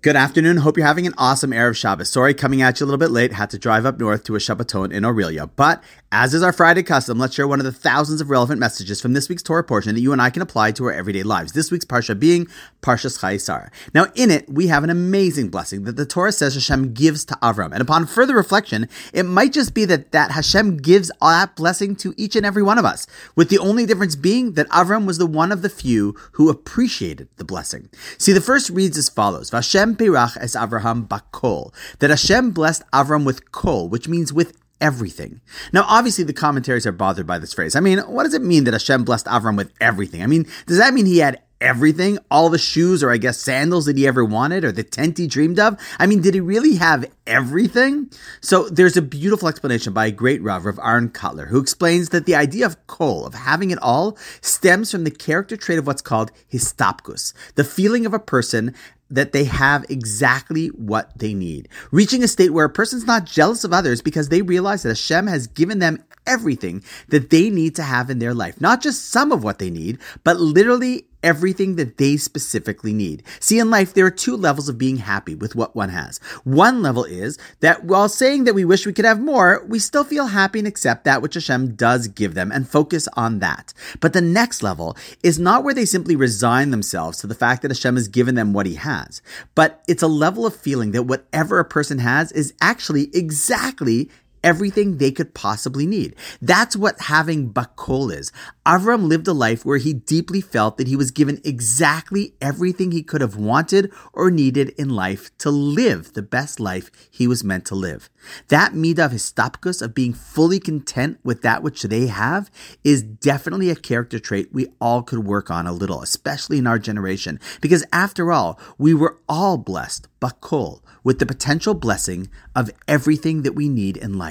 Good afternoon. Hope you're having an awesome Erev Shabbos. Sorry, coming at you a little bit late. Had to drive up north to a Shabbaton in Aurelia. But as is our Friday custom, let's share one of the thousands of relevant messages from this week's Torah portion that you and I can apply to our everyday lives. This week's Parsha being Parshas Chayei Sarah. Now, in it, we have an amazing blessing that the Torah says Hashem gives to Avram. And upon further reflection, it might just be that, that Hashem gives that blessing to each and every one of us, with the only difference being that Avram was the one of the few who appreciated the blessing. See, the first reads as follows Vashem Pirach es Avraham bakol, that Hashem blessed Avram with kol, which means with everything. Now, obviously, the commentaries are bothered by this phrase. I mean, what does it mean that Hashem blessed Avram with everything? I mean, does that mean he had everything? All the shoes or I guess sandals that he ever wanted or the tent he dreamed of? I mean, did he really have everything? So there's a beautiful explanation by a great Rav, Rav Aaron Kotler, who explains that the idea of kol, of having it all, stems from the character trait of what's called histapkus, the feeling of a person that they have exactly what they need. Reaching a state where a person's not jealous of others because they realize that Hashem has given them everything that they need to have in their life. Not just some of what they need, but literally everything that they specifically need. See, in life, there are two levels of being happy with what one has. One level is that while saying that we wish we could have more, we still feel happy and accept that which Hashem does give them and focus on that. But the next level is not where they simply resign themselves to the fact that Hashem has given them what he has, but it's a level of feeling that whatever a person has is actually exactly everything they could possibly need. That's what having Bakol is. Avram lived a life where he deeply felt that he was given exactly everything he could have wanted or needed in life to live the best life he was meant to live. That midah of of being fully content with that which they have, is definitely a character trait we all could work on a little, especially in our generation. Because after all, we were all blessed, bakol, with the potential blessing of everything that we need in life.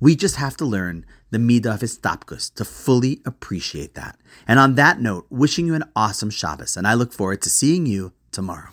We just have to learn the midah of to fully appreciate that. And on that note, wishing you an awesome Shabbos, and I look forward to seeing you tomorrow.